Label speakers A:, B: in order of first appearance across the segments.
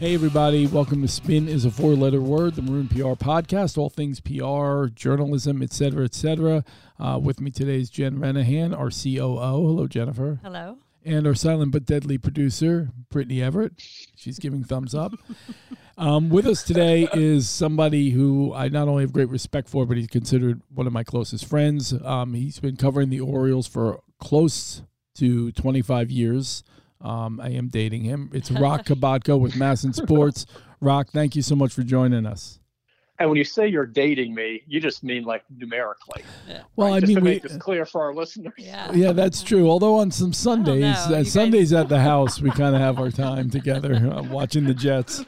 A: Hey, everybody. Welcome to Spin is a Four Letter Word, the Maroon PR podcast, all things PR, journalism, etc., etc. Uh, with me today is Jen Renahan, our COO. Hello, Jennifer.
B: Hello.
A: And our silent but deadly producer, Brittany Everett. She's giving thumbs up. Um, with us today is somebody who I not only have great respect for, but he's considered one of my closest friends. Um, he's been covering the Orioles for close to 25 years. Um, I am dating him. It's Roch Kubatko with MASN Sports. Roch, thank you so much for joining us.
C: And when you say you're dating me, you just mean like numerically.
B: Yeah.
A: Well,
C: right?
A: I
C: just
A: mean,
C: to
A: we,
C: make this clear for our listeners.
B: Yeah.
A: yeah, that's true. Although on some Sundays, uh,
B: You guys-
A: Sundays at the house, we kind of have our time together uh, watching the Jets.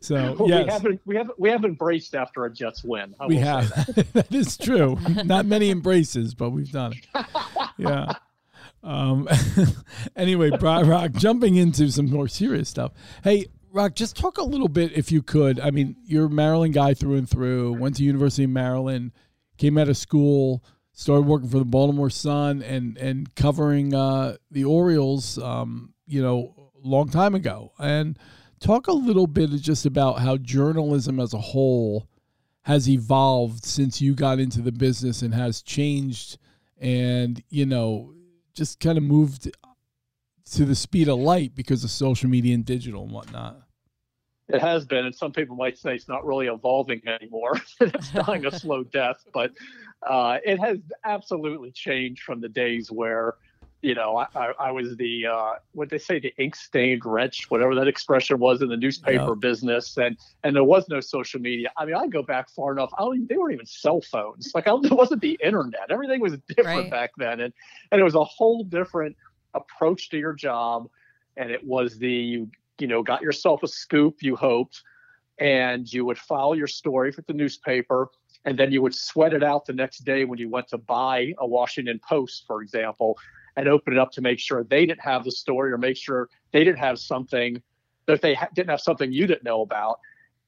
A: So
C: Well,
A: yes,
C: we haven't we haven't we have embraced after a Jets win. I
A: we have.
C: that.
A: that is true. Not many embraces, but we've done it. Yeah. Um, anyway, Roch, jumping into some more serious stuff. Hey, Roch, just talk a little bit, if you could. I mean, you're a Maryland guy through and through. Went to University of Maryland, came out of school, started working for the Baltimore Sun, and and covering uh, the Orioles. Um, you know, a long time ago. And talk a little bit just about how journalism as a whole has evolved since you got into the business and has changed and you know just kind of moved to the speed of light because of social media and digital and whatnot
C: It has been, and some people might say it's not really evolving anymore. it's dying a slow death, but uh, it has absolutely changed from the days where, you know, I, I, I was the uh, what they say the ink stained wretch, whatever that expression was in the newspaper
A: Yeah.
C: business, and and there was no social media. I mean, I go back far enough. I don't they weren't even cell phones. Like I, don't- it wasn't the internet. Everything was different
B: Right.
C: back then, and and it was a whole different approach to your job. And it was the you you know got yourself a scoop you hoped and you would file your story for the newspaper and then you would sweat it out the next day when you went to buy a washington post for example and open it up to make sure they didn't have the story or make sure they didn't have something that they ha- didn't have something you didn't know about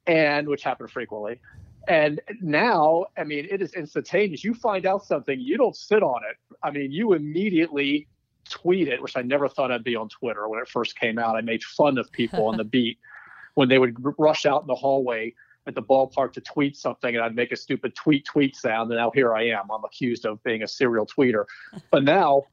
C: and which happened frequently and now i mean it is instantaneous you find out something you don't sit on it i mean you immediately tweet it, which I never thought I'd be on Twitter when it first came out. I made fun of people on the beat when they would rush out in the hallway at the ballpark to tweet something, and I'd make a stupid tweet tweet sound, and now here I am. I'm accused of being a serial tweeter, but now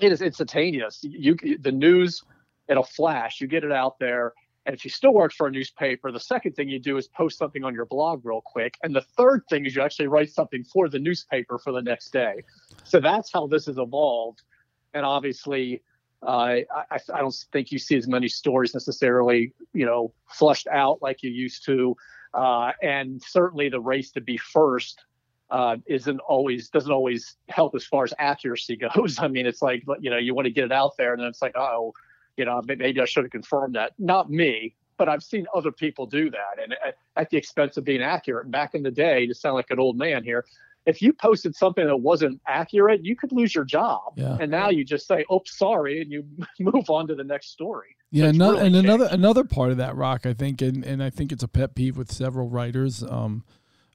C: it is instantaneous. You the news in a flash. You get it out there. And if you still work for a newspaper, the second thing you do is post something on your blog real quick. And the third thing is you actually write something for the newspaper for the next day. So that's how this has evolved. And obviously, uh, I, I don't think you see as many stories necessarily, you know, flushed out like you used to. Uh, and certainly the race to be first uh, isn't always doesn't always help as far as accuracy goes. I mean, it's like you know you want to get it out there, and then it's like, oh, you know, maybe I should have confirmed that. Not me, but I've seen other people do that, and at, at the expense of being accurate. Back in the day, to sound like an old man here, if you posted something that wasn't accurate, you could lose your job.
A: Yeah.
C: And now you just say, "Oh, sorry," and you move on to the next story.
A: yeah no,
C: really
A: and another another part of that Roch i think and, and i think it's a pet peeve with several writers um,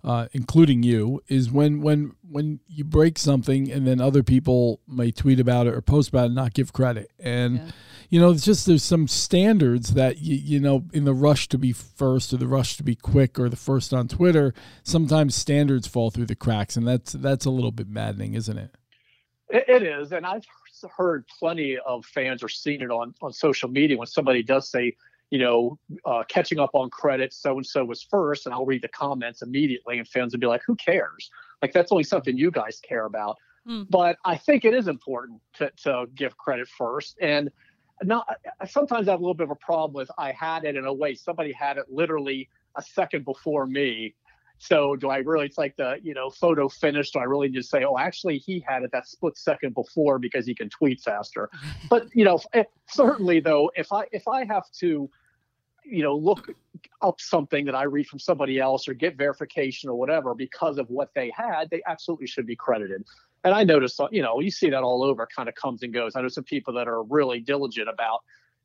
A: uh, including you, is when when when you break something and then other people may tweet about it or post about it and not give credit. And
B: Yeah.
A: you know, it's just there's some standards that you you know in the rush to be first or the rush to be quick or the first on Twitter, sometimes standards fall through the cracks, and that's that's a little bit maddening, isn't it?
C: It, it is, and I've heard plenty of fans or seen it on on social media when somebody does say, you know, uh, catching up on credit, so and so was first, and I'll read the comments immediately, and fans would be like, "Who cares? Like that's only something you guys care about."
B: Hmm.
C: But I think it is important to to give credit first, and not sometimes I have a little bit of a problem with I had it in a way somebody had it literally a second before me. So do I really? It's like the you know photo finish. Do I really just say, oh, actually he had it that split second before because he can tweet faster? But you know, certainly though, if I if I have to, you know, look up something that I read from somebody else or get verification or whatever because of what they had, they absolutely should be credited. And I notice, uh, you know, you see that all over. Kind of comes and goes. I know some people that are really diligent about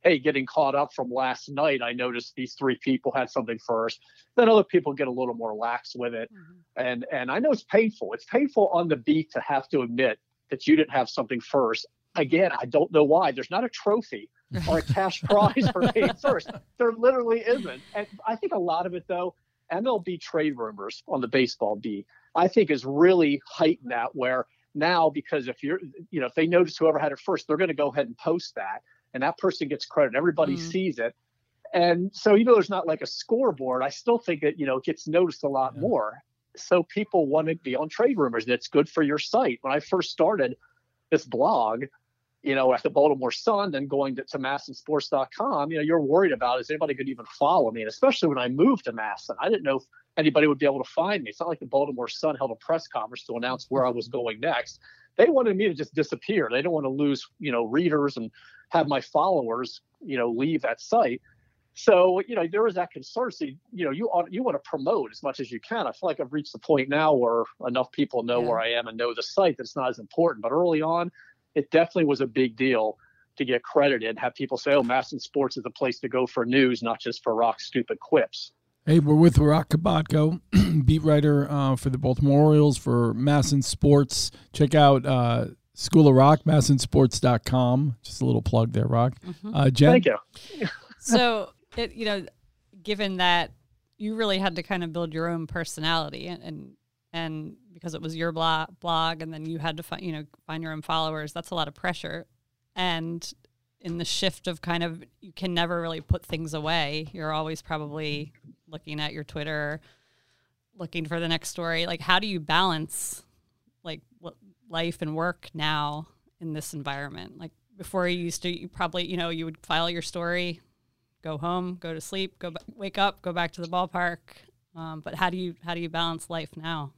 C: hey, getting caught up from last night, I noticed these three people had something first. Then other people get a little more lax with it. And and I know it's painful. It's painful on the beat to have to admit that you didn't have something first. Again, I don't know why. There's not a trophy or a cash prize for being first. There literally isn't. And I think a lot of it, though, MLB trade rumors on the baseball beat, I think is really heightened that where now because if you're you know if they notice whoever had it first they're going to go ahead and post that and that person gets credit everybody mm. sees it and so even though there's not like a scoreboard i still think that you know it gets noticed a lot yeah. more so people want to be on trade rumors that's good for your site when i first started this blog you know at the baltimore sun then going to, to masnsports.com you know you're worried about is anybody could even follow me and especially when i moved to MASN i didn't know if anybody would be able to find me. It's not like the Baltimore Sun held a press conference to announce where I was going next. They wanted me to just disappear. They don't want to lose, you know, readers and have my followers, you know, leave that site. So, you know, there is that concern. So, you know, you ought, you want to promote as much as you can. I feel like I've reached the point now where enough people know yeah. where I am and know the site that's not as important. But early on, it definitely was a big deal to get credited, and have people say, oh, MASN Sports is the place to go for news, not just for Roch stupid quips.
A: Hey, we're with Roch Kubatko, beat writer uh, for the Baltimore Orioles for MASN Sports. Check out uh, School of Roch, masnsports.com. Just a little plug there, Roch. Mm-hmm. Uh, Jen?
C: Thank you.
B: so, it, you know, given that you really had to kind of build your own personality and, and, and because it was your blog, blog and then you had to find, you know, find your own followers, that's a lot of pressure. And in the shift of kind of you can never really put things away. You're always probably looking at your Twitter, looking for the next story. Like, how do you balance like life and work now in this environment? Like before, you used to you probably you know you would file your story, go home, go to sleep, go wake up, go back to the ballpark. Um, but how do you how do you balance life now?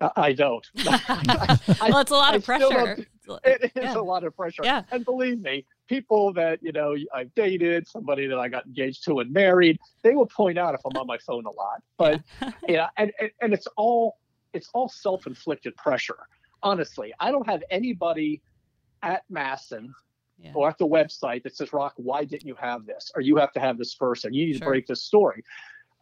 C: I don't.
B: well, it's a lot of pressure.
C: It is yeah. a lot of pressure. Yeah. And believe me, people that you know I've dated, somebody that I got engaged to and married, they will point out if I'm on my phone a lot. But yeah, yeah and, and and it's all it's all self-inflicted pressure. Honestly, I don't have anybody at MASN yeah. or at the website that says, Roch, why didn't you have this?" or "You have to have this first, and you need sure. to break this story."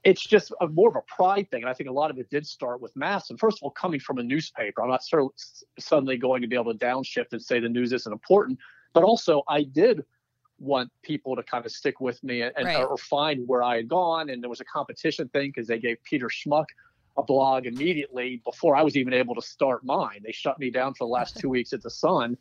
C: It's just a, more of a pride thing, and I think a lot of it did start with MASN. And First of all, coming from a newspaper, I'm not suddenly going to be able to downshift and say the news isn't important but also, I did want people to kind of stick with me and, right. or find where I had gone. And there was a competition thing because they gave Peter Schmuck a blog immediately before I was even able to start mine. They shut me down for the last two weeks at the Sun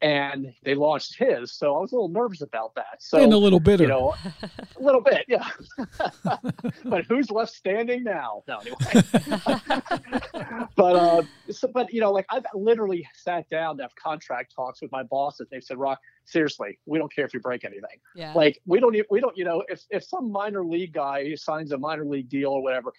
C: and they launched his. So I was a little nervous about that. So
A: and a little bitter,
C: you know, a little bit, yeah. but who's left standing now? No, anyway. but uh, so, but you know, like I've literally sat down to have contract talks with my bosses. They've said, "Roch, seriously, we don't care if you break anything. Yeah. Like we don't, we don't, you know, if if some minor league guy signs a minor league deal or whatever."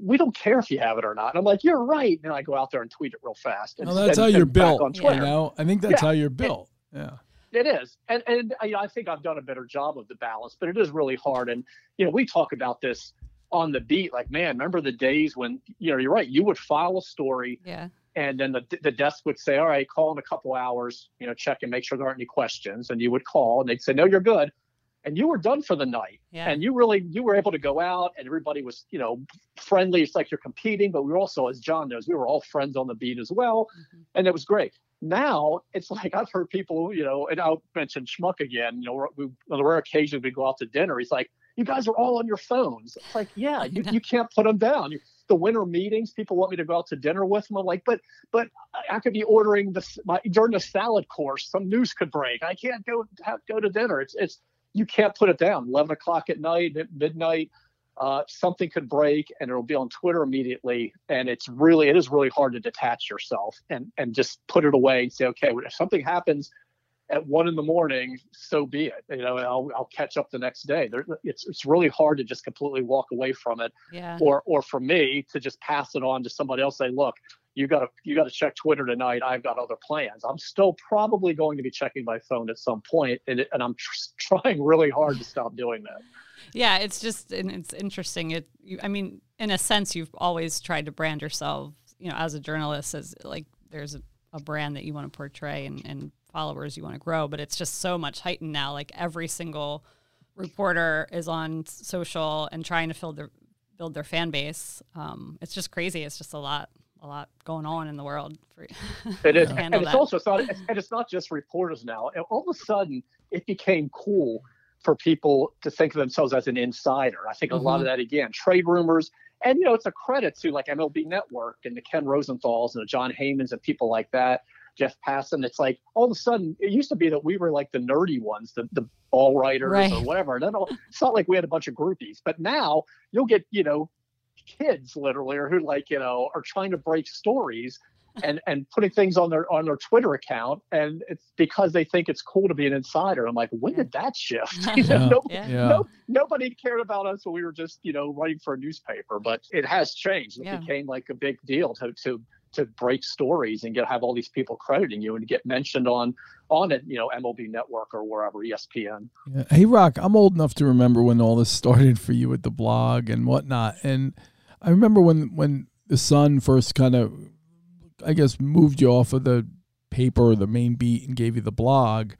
C: We don't care if you have it or not. And I'm like, you're right. And I go out there and tweet it real fast. And,
A: well, that's and, how you're built. On Twitter. You know, I think that's yeah. how you're built. yeah.
C: It is, and and you know, I think I've done a better job of the balance, but it is really hard. And you know, we talk about this on the beat. Like, man, remember the days when you know you're right. You would file a story,
B: yeah,
C: and then the the desk would say, all right, call in a couple hours, you know, check and make sure there aren't any questions. And you would call, and they'd say, no, you're good and you were done for the night. Yeah. and you really you were able to go out and everybody was you know friendly. It's like you're competing but we were also as john knows we were all friends on the beat as well. Mm-hmm. and it was great. Now it's like i've heard people you know and i'll mention schmuck again you know we, on the rare occasion we go out to dinner he's like you guys are all on your phones. It's like yeah you, you can't put them down. You, the winter meetings people want me to go out to dinner with them i'm like but but i could be ordering this my, during the salad course some news could break. I can't go have, go to dinner. It's it's you can't put it down. 11 o'clock at night, at midnight, uh, something could break and it'll be on Twitter immediately. And it's really, it is really hard to detach yourself and, and just put it away and say, okay, if something happens at one in the morning, so be it. You know, I'll, I'll catch up the next day. There, it's, it's really hard to just completely walk away from it.
B: Yeah.
C: Or, or for me to just pass it on to somebody else, say, look, you got to you got to check Twitter tonight. I've got other plans. I'm still probably going to be checking my phone at some point, and it, and I'm tr- trying really hard to stop doing that.
B: Yeah, it's just and it's interesting. It, you, I mean, in a sense, you've always tried to brand yourself, you know, as a journalist, as like there's a, a brand that you want to portray and, and followers you want to grow, but it's just so much heightened now. Like every single reporter is on social and trying to build their build their fan base. Um, it's just crazy. It's just a lot a lot going on in the world. For,
C: it is, and it's that. also it's not, and it's not just reporters now. And all of a sudden, it became cool for people to think of themselves as an insider. I think mm-hmm. a lot of mm-hmm. that again, trade rumors, and you know, it's a credit to like MLB Network and the Ken Rosenthal's and the Jon Heymans and people like that, Jeff Passan. It's like all of a sudden it used to be that we were like the nerdy ones, the the ball writers right. or whatever. And then it's not like we had a bunch of groupies, but now you'll get you know kids literally or who like you know are trying to break stories and and putting things on their on their Twitter account, and it's because they think it's cool to be an insider. I'm like, when did that shift? You know, yeah. no, yeah. No, nobody cared about us when we were just you know writing for a newspaper, but it has changed. It yeah. became like a big deal to to to break stories and get have all these people crediting you and get mentioned on on it, you know, MLB Network or wherever, ESPN.
A: Yeah. Hey, Roch, I'm old enough to remember when all this started for you with the blog and whatnot, and I remember when when the Sun first kind of I guess, moved you off of the paper or the main beat and gave you the blog.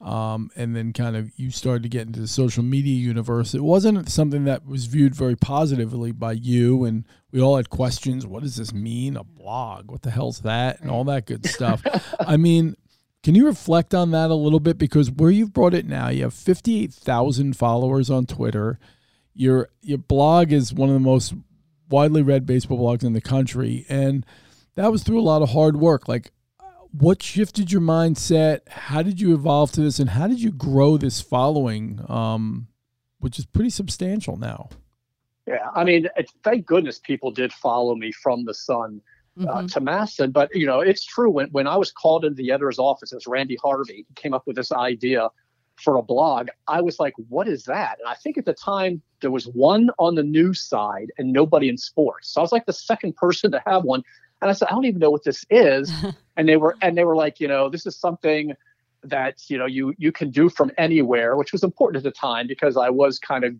A: Um, and then kind of you started to get into the social media universe. It wasn't something that was viewed very positively by you, and we all had questions. What does this mean? A blog? What the hell's that? And all that good stuff. I mean, can you reflect on that a little bit? Because where you've brought it now, you have fifty-eight thousand followers on Twitter. Your your blog is one of the most widely read baseball blogs in the country, and that was through a lot of hard work. Like, what shifted your mindset? How did you evolve to this, and how did you grow this following, um, which is pretty substantial now?
C: Yeah, I mean, thank goodness people did follow me from the Sun uh, mm-hmm. to MASN. But you know, it's true. When when I was called into the editor's office, as Randy Harvey came up with this idea for a blog, I was like, "What is that?" And I think at the time there was one on the news side and nobody in sports. So I was like the second person to have one. And I said, I don't even know what this is. and they were and they were like, you know, this is something that you know you you can do from anywhere, which was important at the time because I was kind of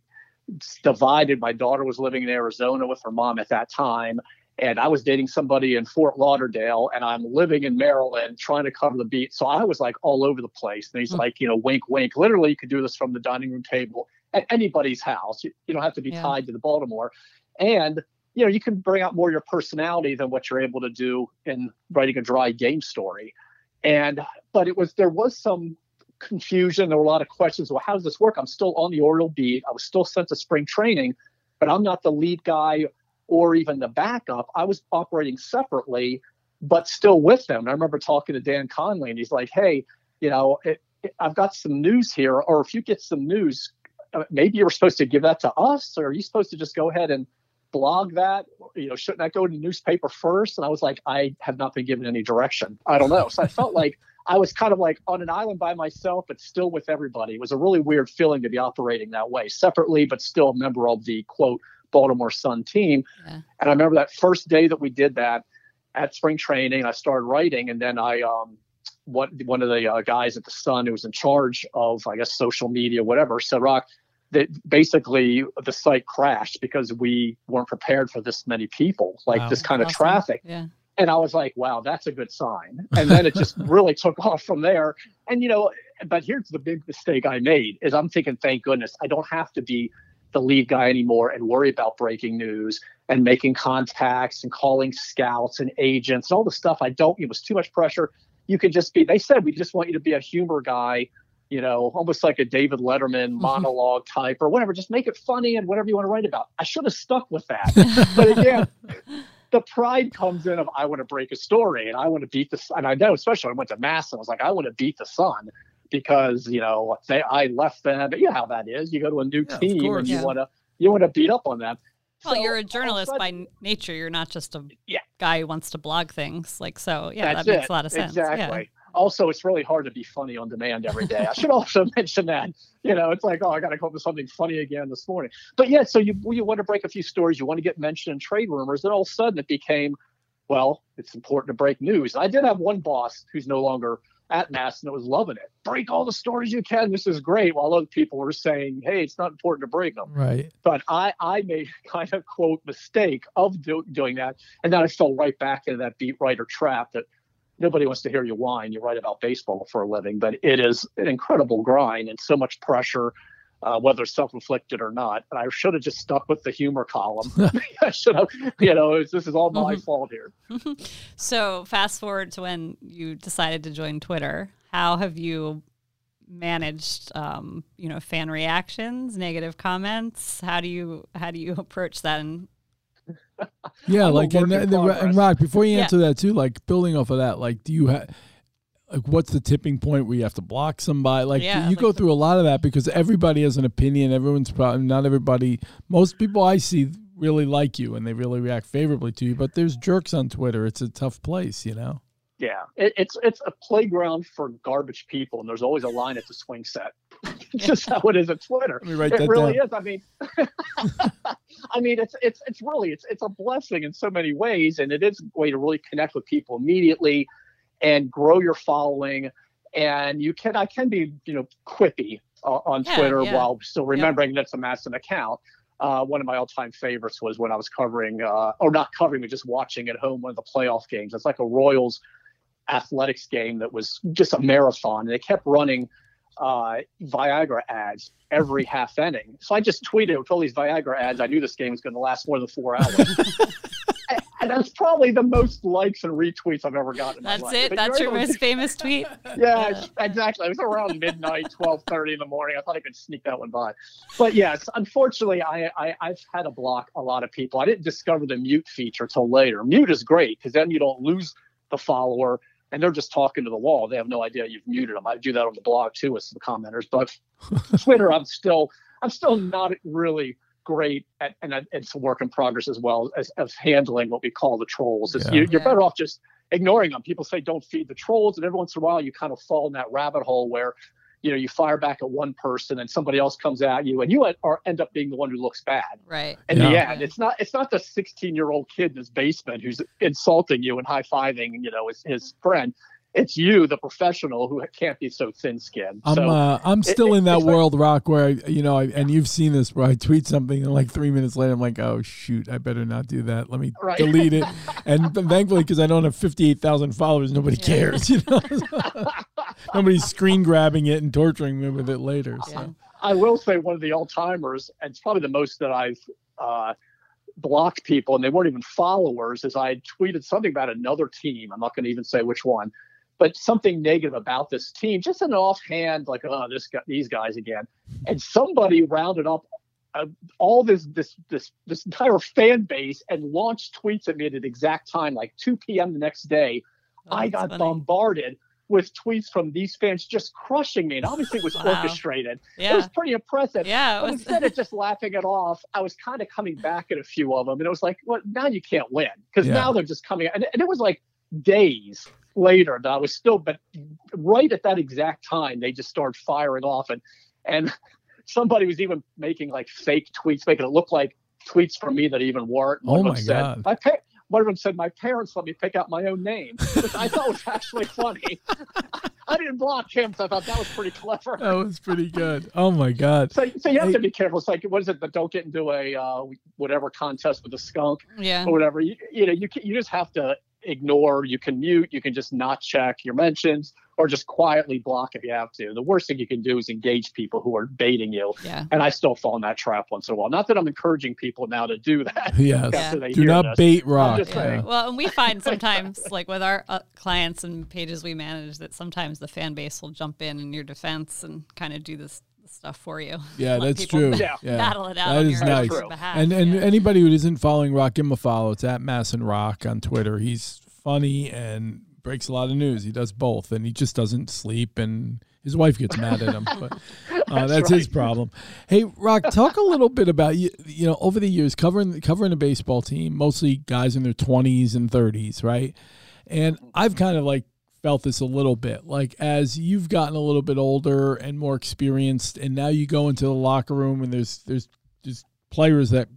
C: divided. My daughter was living in Arizona with her mom at that time, and I was dating somebody in Fort Lauderdale, and I'm living in Maryland trying to cover the beat. So I was like all over the place. And he's mm-hmm. like, you know, wink, wink. Literally, you could do this from the dining room table at anybody's house. You, you don't have to be yeah. tied to the Baltimore. And you know, you can bring out more of your personality than what you're able to do in writing a dry game story. And but it was there was some confusion. There were a lot of questions. Well, how does this work? I'm still on the Oriole beat. I was still sent to spring training, but I'm not the lead guy or even the backup. I was operating separately, but still with them. And I remember talking to Dan Connolly, and he's like, "Hey, you know, it, it, I've got some news here, or if you get some news, uh, maybe you were supposed to give that to us, or are you supposed to just go ahead and blog that? You know, shouldn't that go to the newspaper first? And I was like, I have not been given any direction. I don't know. So I felt like I was kind of like on an island by myself, but still with everybody. It was a really weird feeling to be operating that way, separately, but still a member of the quote Baltimore Sun team. Yeah. And I remember that first day that we did that at spring training, I started writing, and then I um what one of the uh, guys at the Sun who was in charge of I guess social media, whatever, said, "Roch, that basically the site crashed because we weren't prepared for this many people, like wow. this kind awesome. of traffic.
B: Yeah.
C: And I was like, wow, that's a good sign. And then it just really took off from there. And you know, but here's the big mistake I made is I'm thinking, thank goodness, I don't have to be the lead guy anymore and worry about breaking news and making contacts and calling scouts and agents and all the stuff I don't, it was too much pressure. You could just be, they said, we just want you to be a humor guy you know, almost like a David Letterman mm-hmm. monologue type or whatever. Just make it funny and whatever you want to write about. I should have stuck with that. but again, the pride comes in of I want to break a story and I want to beat the and I know especially when I went to MASN I was like I want to beat the Sun because you know they I left them. But you know how that is. You go to a new yeah, team course, and you yeah. want to you want to beat up on them.
B: Well, so, you're a journalist by nature. You're not just a yeah. guy who wants to blog things. Like so, yeah, That's that makes it. a lot of sense.
C: Exactly. Also it's really hard to be funny on demand every day. I should also mention that you know it's like oh i gotta come up with something funny again this morning. But yeah so you, you want to break a few stories you want to get mentioned in trade rumors and all of a sudden it became well it's important to break news. I did have one boss who's no longer at MASN was loving it. Break all the stories you can this is great while other people were saying hey it's not important to break them.
A: Right.
C: But i i made kind of quote mistake of do, doing that and then i fell right back into that beat writer trap that nobody wants to hear you whine. You write about baseball for a living, but it is an incredible grind and so much pressure, uh, whether self-inflicted or not. And I should have just stuck with the humor column. I should have, you know, this is all my mm-hmm. fault here.
B: so fast forward to when you decided to join Twitter. How have you managed, um, you know, fan reactions, negative comments? How do you how do you approach that? And
A: yeah,
C: I'm
A: like and, and, and. Roch, before you
B: Yeah.
A: answer that too, like building off of that, like do you have like what's the tipping point where you have to block somebody? Like
B: Yeah,
A: you
B: like
A: go
B: the-
A: through a lot of that because everybody has an opinion. Everyone's probably not everybody. Most people I see really like you and they really react favorably to you, but there's jerks on Twitter. It's a tough place, you know.
C: Yeah, it, it's it's a playground for garbage people, and there's always a line at the swing set. it's just how it is at Twitter.
A: Let me write
C: it
A: that
C: really
A: down.
C: is. I mean, I mean, it's it's it's really it's it's a blessing in so many ways, and it is a way to really connect with people immediately, and grow your following. And you can I can be you know quippy uh, on
B: Yeah,
C: Twitter
B: yeah.
C: while still remembering that's a MASN account. Uh, one of my all-time favorites was when I was covering, uh, or not covering, but just watching at home one of the playoff games. It's like a Royals athletics game that was just a marathon, and they kept running uh, Viagra ads every half inning. So I just tweeted with all these Viagra ads. I knew this game was going to last more than four hours. and, and that's probably the most likes and retweets I've ever gotten. in my
B: that's
C: life.
B: it.
C: But
B: That's your
C: able to-
B: most famous tweet.
C: yeah, exactly. It was around midnight, twelve thirty in the morning. I thought I could sneak that one by, but yes, unfortunately, I, I I've had to block a lot of people. I didn't discover the mute feature till later. Mute is great because then you don't lose the follower, and they're just talking to the wall. They have no idea you've muted them. I do that on the blog too with some commenters, but Twitter, I'm still I'm still not really great at, and it's a work in progress as well as, as handling what we call the trolls.
A: Yeah.
C: you, you're better off just ignoring them. People say don't feed the trolls, and every once in a while you kind of fall in that rabbit hole where you know you fire back at one person and somebody else comes at you, and you end, or end up being the one who looks bad.
B: Right.
C: In the
A: Yeah.
C: end, it's not it's not the 16 year old kid in his basement who's insulting you and high fiving you know his, his friend. It's you, the professional, who can't be so thin skinned.
A: I'm
C: So
A: uh, I'm still
C: it-
A: in that
C: it's like-
A: world, Roch, where I, you know, I, and you've seen this, where I tweet something and like three minutes later, I'm like, oh shoot, I better not do that. Let me
C: Right.
A: delete it. And thankfully, because I don't have 58,000 followers, nobody cares. You know, nobody's screen grabbing it and torturing me with it later. So.
B: Yeah.
C: I will say one of the all timers, and it's probably the most that I've uh, blocked people, and they weren't even followers, is I tweeted something about another team. I'm not going to even say which one, but something negative about this team, just an offhand, like, oh, this guy, these guys again. And somebody rounded up uh, all this this this this entire fan base and launched tweets at me at an exact time, like 2 p.m. the next day.
B: Oh,
C: I got
B: funny.
C: bombarded with tweets from these fans just crushing me, and obviously it was
B: Wow.
C: orchestrated. It was pretty impressive.
B: Yeah. It
C: But
B: was,
C: instead of just laughing it off, I was kind of coming back at a few of them, and it was like, well, now you can't win because
A: Yeah.
C: now they're just coming. And, and it was like days later that I was still, but right at that exact time, they just started firing off, and and somebody was even making like fake tweets, making it look like tweets from me that even weren't. One
A: Oh my
C: said,
A: God.
C: My pa- one of them said, "My parents let me pick out my own name," which I thought was actually funny. I didn't block him, so I thought that was pretty clever.
A: That was pretty good. Oh my god.
C: So, so you have
A: Hey-
C: to be careful. It's like, what is it? That don't get into a uh, whatever contest with a skunk
B: yeah.
C: or whatever. You, you know, you you just have to ignore. You can mute. You can just not check your mentions or just quietly block if you have to. The worst thing you can do is engage people who are baiting you.
B: Yeah.
C: And I still fall in that trap once in a while. Not that I'm encouraging people now to do that.
A: Yes.
C: after they
A: Do not
C: this.
A: bait
C: Roch.
B: Yeah. Well, and we find sometimes, like with our uh, clients and pages we manage, that sometimes the fan base will jump in in your defense and kind of do this stuff for you.
A: Yeah, that's true.
C: Yeah.
B: Battle it out
A: That
B: on
A: is
B: your,
A: nice.
B: behalf.
A: And and
B: yeah.
A: anybody who isn't following Roch, give him a follow. It's at Mass and Roch on Twitter. He's funny and breaks a lot of news. He does both, and he just doesn't sleep. And his wife gets mad at him, but uh, that's, his
C: right.
A: problem. Hey, Roch, talk a little bit about you. You know, over the years, covering covering a baseball team, mostly guys in their twenties and thirties, right? And I've kind of like felt this a little bit like as you've gotten a little bit older and more experienced and now you go into the locker room and there's there's just players that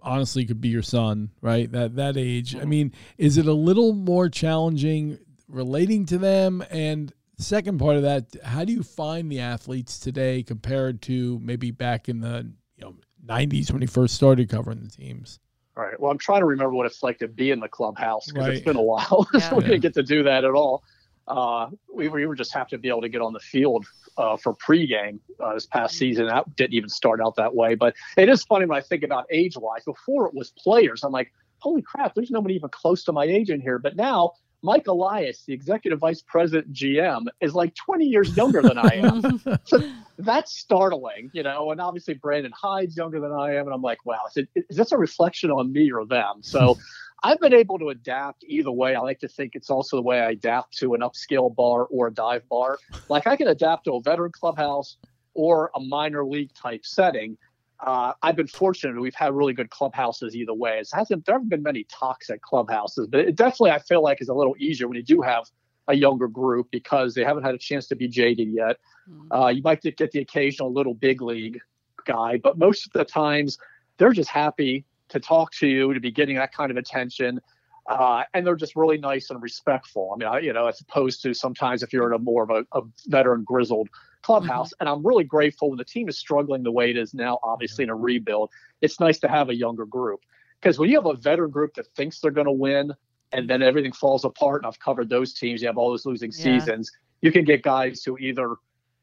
A: honestly could be your son right that that age i mm-hmm. mean is it a little more challenging relating to them and second part of that how do you find the athletes today compared to maybe back in the you know 90s when you first started covering the teams
C: All right. Well, I'm trying to remember what it's like to be in the clubhouse because
A: Right.
C: it's been a while.
B: Yeah.
C: so we
A: Yeah.
C: didn't get to do that at all. Uh, we, we were just have to be able to get on the field uh, for pregame uh, this past season. That didn't even start out that way. But it is funny when I think about age wise. Before it was players, I'm like, holy crap, there's nobody even close to my age in here. But now Mike Elias, the executive vice president GM, is like 20 years younger than I am. so that's startling, you know. And obviously, Brandon Hyde's younger than I am, and I'm like, wow, is, it, is this a reflection on me or them? So. I've been able to adapt either way. I like to think it's also the way I adapt to an upscale bar or a dive bar. Like I can adapt to a veteran clubhouse or a minor league type setting uh, I've been fortunate. We've had really good clubhouses either way. It hasn't there haven't been many toxic clubhouses, but it definitely I feel like is a little easier when you do have a younger group because they haven't had a chance to be jaded yet. Mm-hmm. Uh, you might get the occasional little big league guy, but most of the times they're just happy to talk to you, to be getting that kind of attention. Uh, and they're just really nice and respectful. I mean, I, you know, as opposed to sometimes if you're in a more of a, a veteran grizzled clubhouse. Mm-hmm. And I'm really grateful when the team is struggling the way it is now, obviously in a rebuild. It's nice to have a younger group because when you have a veteran group that thinks they're going to win and then everything falls apart, and I've covered those teams, you have all those losing yeah. seasons, you can get guys who either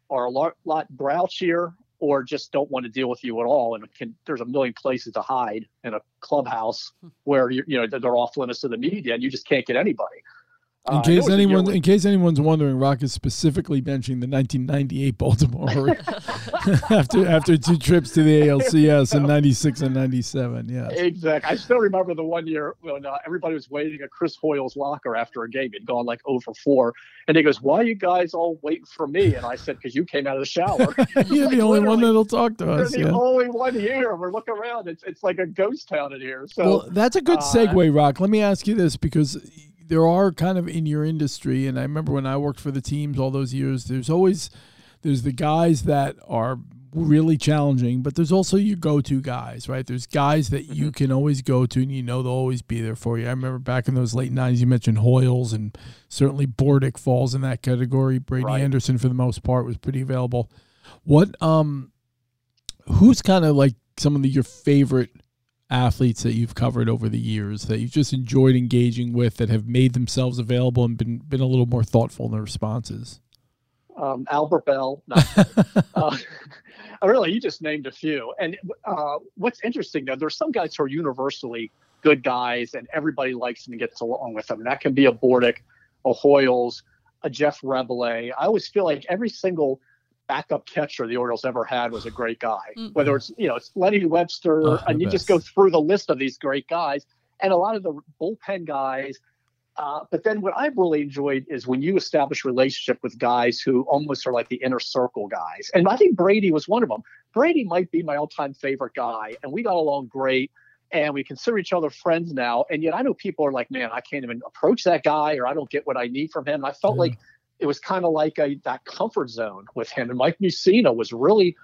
C: are a lot, lot grouchier or just don't want to deal with you at all. And can, there's a million places to hide in a clubhouse hmm. where you you know they're off limits to the media, and you just can't get anybody.
A: In uh, case anyone, in case anyone's wondering, Roch is specifically benching the 1998 Baltimore after after two trips to the ALCS in '96 and '97. Yeah,
C: exactly. I still remember the one year when uh, everybody was waiting at Chris Hoiles' locker after a game. He'd gone like over 4, and he goes, "Why are you guys all waiting for me?" And I said, "Because you came out of the shower."
A: You're like, the only one that'll talk to us.
C: You're the yeah. only one here. We're looking around. It's it's like a ghost town in here. So
A: well, that's a good uh, segue, uh, Roch. Let me ask you this because there are kind of in your industry, and I remember when I worked for the teams all those years. There's always there's the guys that are really challenging, but there's also your go-to guys, right? There's guys that you mm-hmm. can always go to, and you know they'll always be there for you. I remember back in those late '90s, you mentioned Hoiles, and certainly Bordick falls in that category. Brady right. Anderson, for the most part, was pretty available. What um, who's kind of like some of the, your favorite athletes that you've covered over the years that you've just enjoyed engaging with that have made themselves available and been been a little more thoughtful in their responses?
C: Um, Albert Belle. No. uh, really, you just named a few. And uh, what's interesting though, there's some guys who are universally good guys, and everybody likes them and gets along with them. And that can be a Bordick, a Hoiles, a Jeff Reboulet. I always feel like every single backup catcher the Orioles ever had was a great guy. Mm-hmm. Whether it's you know it's Lenny Webster, oh, and you best. just go through the list of these great guys, and a lot of the bullpen guys. Uh, but then what I've really enjoyed is when you establish relationship with guys who almost are like the inner circle guys, and I think Brady was one of them. Brady might be my all-time favorite guy, and we got along great. And we consider each other friends now. And yet I know people are like, man, I can't even approach that guy, or I don't get what I need from him. And I felt yeah. like it was kind of like a that comfort zone with him. And Mike Mussina was really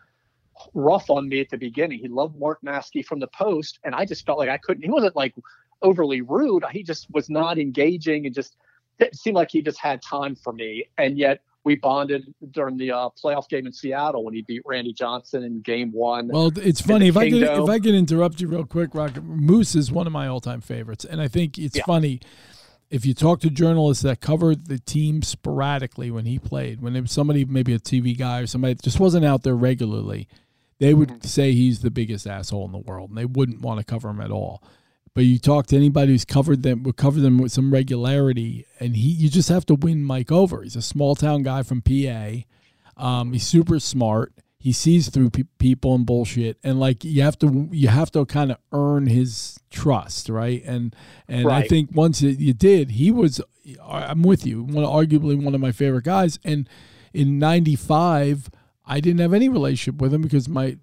C: rough on me at the beginning. He loved Mark Maske from the post, and I just felt like I couldn't. He wasn't like overly rude. He just was not engaging, and just it seemed like he just had time for me. And yet we bonded during the uh, playoff game in Seattle when he beat Randy Johnson in Game One.
A: Well, it's funny if I can if I can interrupt you real quick, Roch. Moose is one of my all time favorites, and I think it's yeah. funny if you talk to journalists that covered the team sporadically when he played, when it was somebody, maybe a TV guy or somebody just wasn't out there regularly, they would mm-hmm. say he's the biggest asshole in the world, and they wouldn't want to cover him at all. But you talk to anybody who's covered them, would cover them with some regularity, and he, you just have to win Mike over. He's a small town guy from PA. Um, he's super smart he sees through pe- people and bullshit and like you have to you have to kind of earn his trust right and and right. i think once it, you did he was i'm with you one arguably one of my favorite guys and in 95 i didn't have any relationship with him because my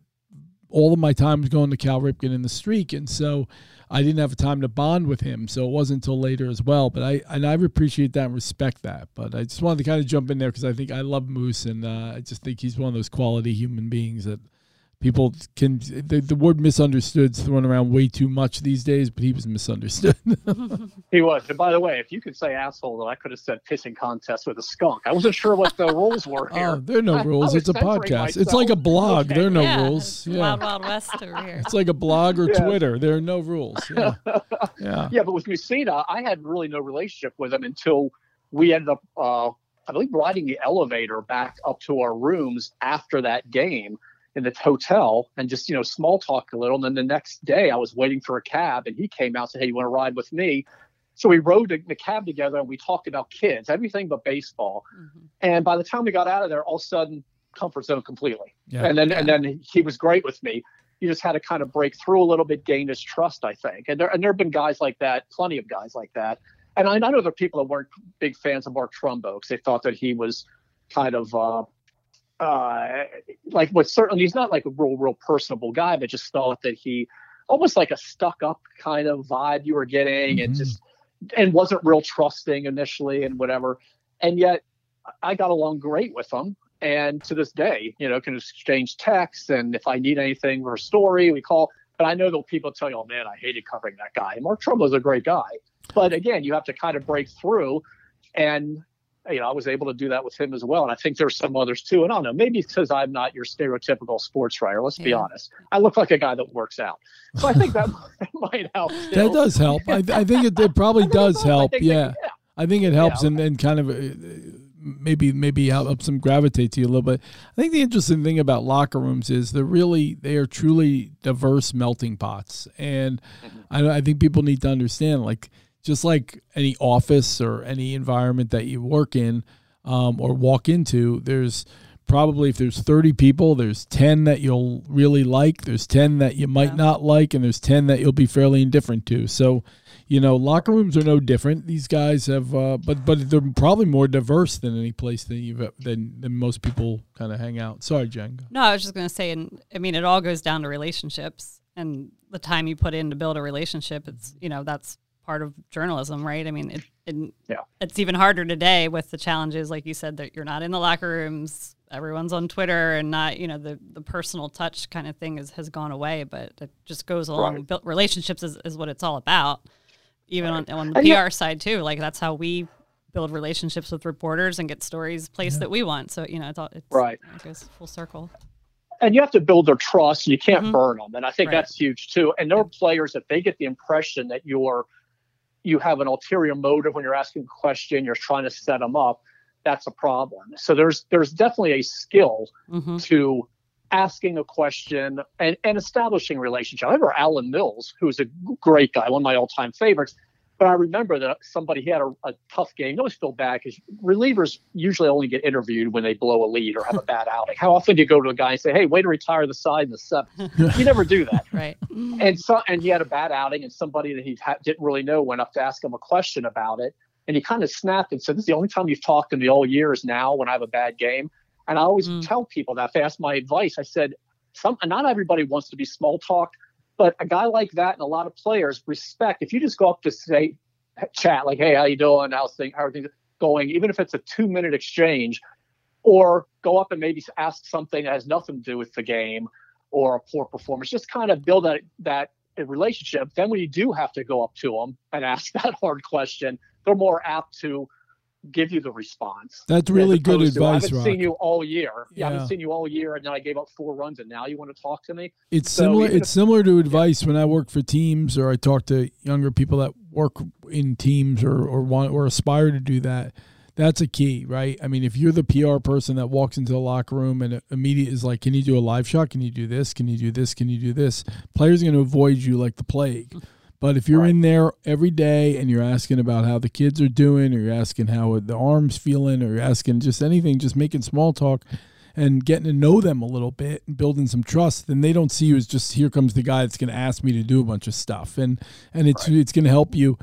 A: all of my time was going to cal ripken in the streak and so I didn't have time to bond with him, so it wasn't until later as well. But I and I appreciate that and respect that. But I just wanted to kind of jump in there because I think I love Moose, and uh, I just think he's one of those quality human beings that people can the, the word misunderstood is thrown around way too much these days but he was misunderstood.
C: He was. And by the way if you could say asshole though i could have said pissing contest with a skunk. I wasn't sure what the rules were here. oh
A: there are no rules. it's a podcast. Myself. it's like a blog. Okay. there are no
B: yeah,
A: rules.
B: yeah. Wild wild west over here.
A: It's like a blog or yeah. twitter. There are no rules. Yeah.
C: Yeah, yeah but with Mussina, i had really no relationship with him until we ended up uh, I believe riding the elevator back up to our rooms after that game in the hotel and just you know small talk a little. And then the next day, I was waiting for a cab, and he came out and said, "Hey, you want to ride with me?" So we rode in the cab together and we talked about kids, everything but baseball.
B: Mhm.
C: And by the time we got out of there, all of a sudden, comfort zone completely.
A: Yeah.
C: And then and then he was great with me. You just had to kind of break through a little bit, gain his trust, I think. And there and there have been guys like that, plenty of guys like that. And I, I know there are people that weren't big fans of Mark Trumbo because they thought that he was kind of uh, uh, like was certainly he's not like a real real personable guy, but just thought that he almost like a stuck up kind of vibe you were getting, and
A: Mhm.
C: just and wasn't real trusting initially and whatever. And yet I got along great with him. And to this day, you know, can exchange texts. And if I need anything for a story, we call. But I know that people tell you, oh man, I hated covering that guy. And Mark is a great guy. But again, you have to kind of break through. And, you know, I was able to do that with him as well. And I think there's some others too. And I don't know, maybe because I'm not your stereotypical sports writer. Let's be honest. I look like a guy that works out. So I think that, that might help.
A: That does help. I, I think it, it probably
C: I think it
A: does
C: I
A: help.
C: that-
A: Yeah. I think it helps
C: Yeah.
A: and, and kind of uh, maybe maybe helps them gravitate to you a little bit. I think the interesting thing about locker rooms is they're really they are truly diverse melting pots, and I, I think people need to understand like just like any office or any environment that you work in um, or walk into, there's probably if there's 30 people there's 10 that you'll really like there's 10 that you might
B: Yeah.
A: not like and there's 10 that you'll be fairly indifferent to so you know locker rooms are no different these guys have uh, but but they're probably more diverse than any place that you've than, than most people kind of hang out sorry jen
B: No, I was just going to say, and I mean, it all goes down to relationships and the time you put in to build a relationship. It's, you know, that's part of journalism, right? I mean, it, it,
C: Yeah.
B: it's even harder today with the challenges, like you said, that you're not in the locker rooms, everyone's on Twitter, and not, you know, the, the personal touch kind of thing is, has gone away, but it just goes along.
C: Right.
B: Built relationships is, is what it's all about, even on, on the
C: And
B: PR
C: yeah-
B: side, too. Like, that's how we build relationships with reporters and get stories placed that we want. So, you know, it's all, it's,
C: Right.
B: it goes full circle.
C: and you have to build their trust. and You can't
B: Mhm.
C: burn them, and I think
B: Right.
C: that's huge too. And there are players that they get the impression that you're you have an ulterior motive when you're asking a question, you're trying to set them up. That's a problem. So there's there's definitely a skill
B: Mm-hmm.
C: to asking a question and, and establishing relationship. I remember Alan Mills, who's a great guy, one of my all-time favorites. But I remember that somebody he had a, a tough game. You always feel bad because relievers usually only get interviewed when they blow a lead or have a bad outing. How often do you go to a guy and say, "Hey, way to retire the side in the seventh? You never do that.
B: Right.
C: And so, and he had a bad outing, and somebody that he ha- didn't really know went up to ask him a question about it, and he kind of snapped and said, "This is the only time you've talked to me all year is now when I have a bad game." And I always
B: Mm.
C: tell people that if they ask my advice, I said, "Some not everybody wants to be small talked, but a guy like that and a lot of players respect. If you just go up to say, chat like, "Hey, how you doing? How's things? How are things going?" Even if it's a two minute exchange, or go up and maybe ask something that has nothing to do with the game or a poor performance. Just kind of build that that relationship. Then when you do have to go up to them and ask that hard question, they're more apt to give you the response.
A: That's really good
C: advice. to, I haven't
A: Roch.
C: seen you all year. Yeah, I haven't seen you all year, and then I gave up four runs, and now you want to talk to me.
A: It's
C: So
A: similar. It's similar to advice when I work for teams, or I talk to younger people that work in teams, or or want or aspire to do that. That's a key, right? I mean, if you're the PR person that walks into the locker room and immediately is like, "Can you do a live shot? Can you do this? Can you do this? Can you do this?" Players are going to avoid you like the plague. But if you're
C: Right.
A: in there every day and you're asking about how the kids are doing, or you're asking how the arms feeling, or you're asking just anything, just making small talk, and getting to know them a little bit and building some trust, then they don't see you as just here comes the guy that's going to ask me to do a bunch of stuff, and and it's it's going to help you,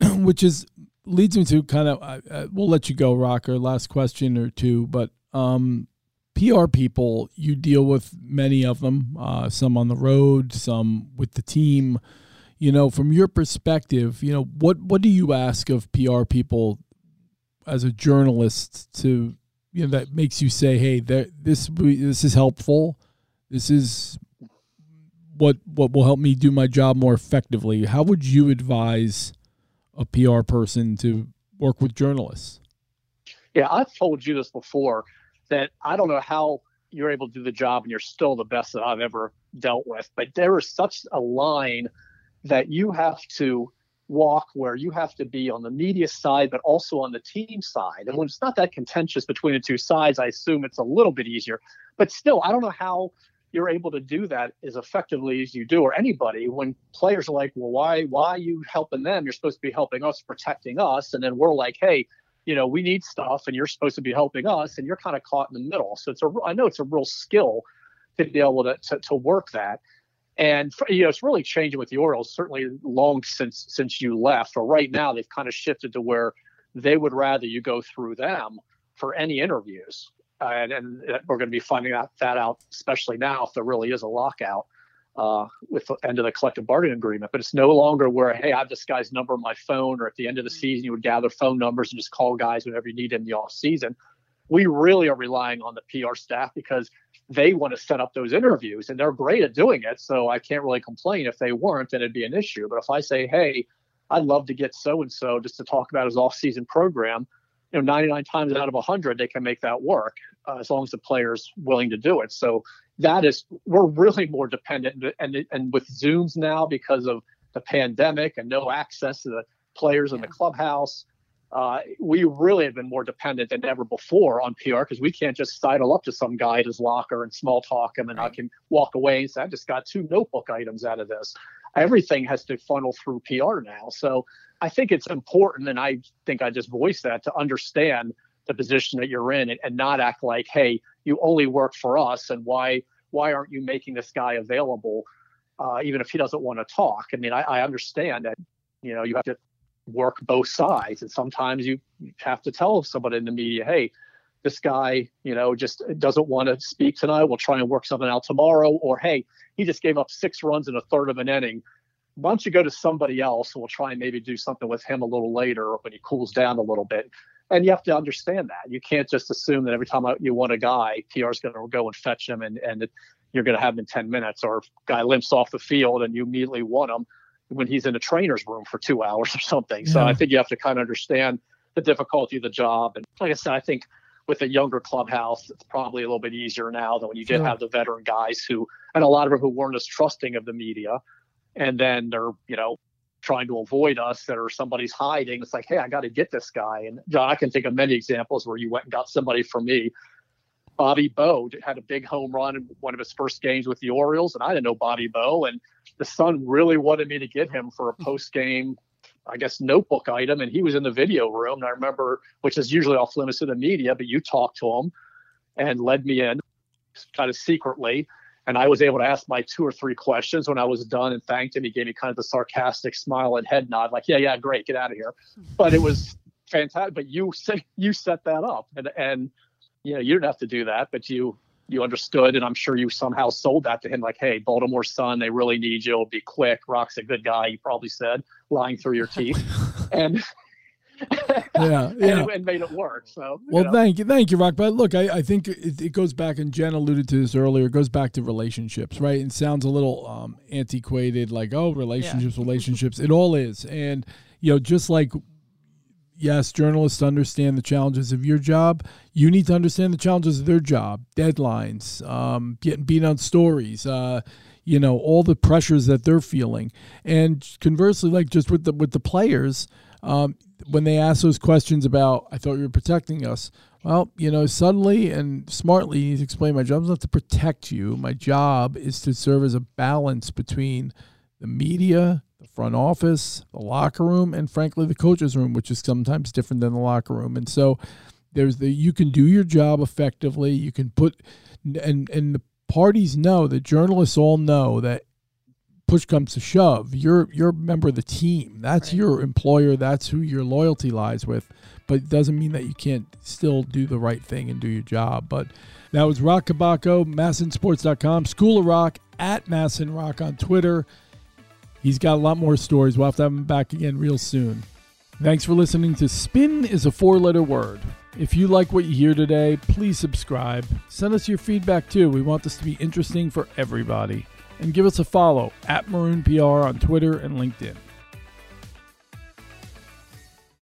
A: which is leads me to kind of uh, uh, we'll let you go, Rocker. Last question or two, but um, PR people, you deal with many of them, uh, some on the road, some with the team. You know, from your perspective, you know what what do you ask of PR people as a journalist to you know that makes you say, "Hey, there, this this is helpful. This is what what will help me do my job more effectively." How would you advise a PR person to work with journalists?
C: Yeah, I've told you this before that I don't know how you're able to do the job and you're still the best that I've ever dealt with, but there is such a line that you have to walk where you have to be on the media side, but also on the team side. And when it's not that contentious between the two sides, I assume it's a little bit easier. But still, I don't know how you're able to do that as effectively as you do, or anybody, when players are like, well, why, why are you helping them? You're supposed to be helping us, protecting us. And then we're like, hey, you know, we need stuff and you're supposed to be helping us. And you're kind of caught in the middle. So it's a, I know it's a real skill to be able to, to, to work that. And you know, it's really changing with the Orioles. Certainly, long since since you left, or right now, they've kind of shifted to where they would rather you go through them for any interviews. Uh, and, and, we're going to be finding out that out, especially now if there really is a lockout uh, with the end of the collective bargaining agreement. But it's no longer where, hey, I have this guy's number on my phone, or at the end of the season, you would gather phone numbers and just call guys whenever you need in the off season. We really are relying on the PR staff because they want to set up those interviews and they're great at doing it. So I can't really complain if they weren't, then it'd be an issue. But if I say, hey, I'd love to get so and so just to talk about his off-season program. You know, 99 times out of 100, they can make that work uh, as long as the player's willing to do it. So that is, we're really more dependent, and and with Zooms now because of the pandemic and no access to the players in the clubhouse. Uh, we really have been more dependent than ever before on PR because we can't just sidle up to some guy at his locker and small talk him and. I can walk away and say, I just got two notebook items out of this everything has to funnel through PR now. So I think it's important, and I think I just voiced that to understand the position that you're in and, and not act like, hey, you only work for us, and why why aren't you making this guy available, uh, even if he doesn't want to talk? I mean, I, I understand that you know you have to work both sides, and sometimes you have to tell somebody in the media, hey, this guy, you know, just doesn't want to speak tonight. We'll try and work something out tomorrow. Or, hey, he just gave up six runs in a third of an inning. Why don't you go to somebody else and we'll try and maybe do something with him a little later when he cools down a little bit. And you have to understand that. You can't just assume that every time you want a guy, PR is going to go and fetch him and, and you're going to have him in 10 minutes. Or guy limps off the field and you immediately want him when he's in a trainer's room for two hours or something. Yeah. So I think you have to kind of understand the difficulty of the job. And like I said, I think – with a younger clubhouse, it's probably a little bit easier now than when you did have the veteran guys who, and a lot of them who weren't as trusting of the media. And then they're, you know, trying to avoid us that or somebody's hiding. It's like, hey, I got to get this guy. And John, I can think of many examples where you went and got somebody for me. Bobby Bowe had a big home run in one of his first games with the Orioles, and I didn't know Bobby Bowe. And the Sun really wanted me to get him for a hmm. post game I guess, notebook item, and he was in the video room. And I remember, which is usually off limits to the media, but you talked to him and led me in kind of secretly. And I was able to ask my two or three questions when I was done and thanked him. He gave me kind of the sarcastic smile and head nod, like, yeah, yeah, great, get out of here. Hmm. But it was fantastic. But you set you set that up. And and you know, you didn't have to do that, but you you understood, and I'm sure you somehow sold that to him. Like, hey, Baltimore Sun, they really need you. It'll be quick. Roch's a good guy. You probably said, lying through your teeth, and
A: yeah, yeah,
C: and, and, made it work. So,
A: well, know. thank you, thank you, Rock. But look, I, I think it, it, goes back, and Jen alluded to this earlier. It goes back to relationships, right? It sounds a little um, antiquated, like oh, relationships, yeah. relationships. It all is, and you know, just like yes, journalists understand the challenges of your job. You need to understand the challenges of their job, deadlines, um, getting beat on stories, uh, you know, all the pressures that they're feeling. And conversely, like just with the with the players, um, when they ask those questions about, I thought you were protecting us. Well, you know, suddenly and smartly, you explain my job is not to protect you. My job is to serve as a balance between the media the front office, the locker room, and frankly the coach's room, which is sometimes different than the locker room. And so there's the you can do your job effectively. You can put and and the parties know, the journalists all know that push comes to shove, you're you're a member of the team. That's right. your employer. That's who your loyalty lies with. But it doesn't mean that you can't still do the right thing and do your job. But that was Roch Kubatko, MASNsports.com, School of Roch at MASN Roch on Twitter. He's got a lot more stories. We'll have to have him back again real soon. Thanks for listening to Spin is a four letter word. If you like what you hear today, please subscribe. Send us your feedback too. We want this to be interesting for everybody. And give us a follow at Maroon PR on Twitter and LinkedIn.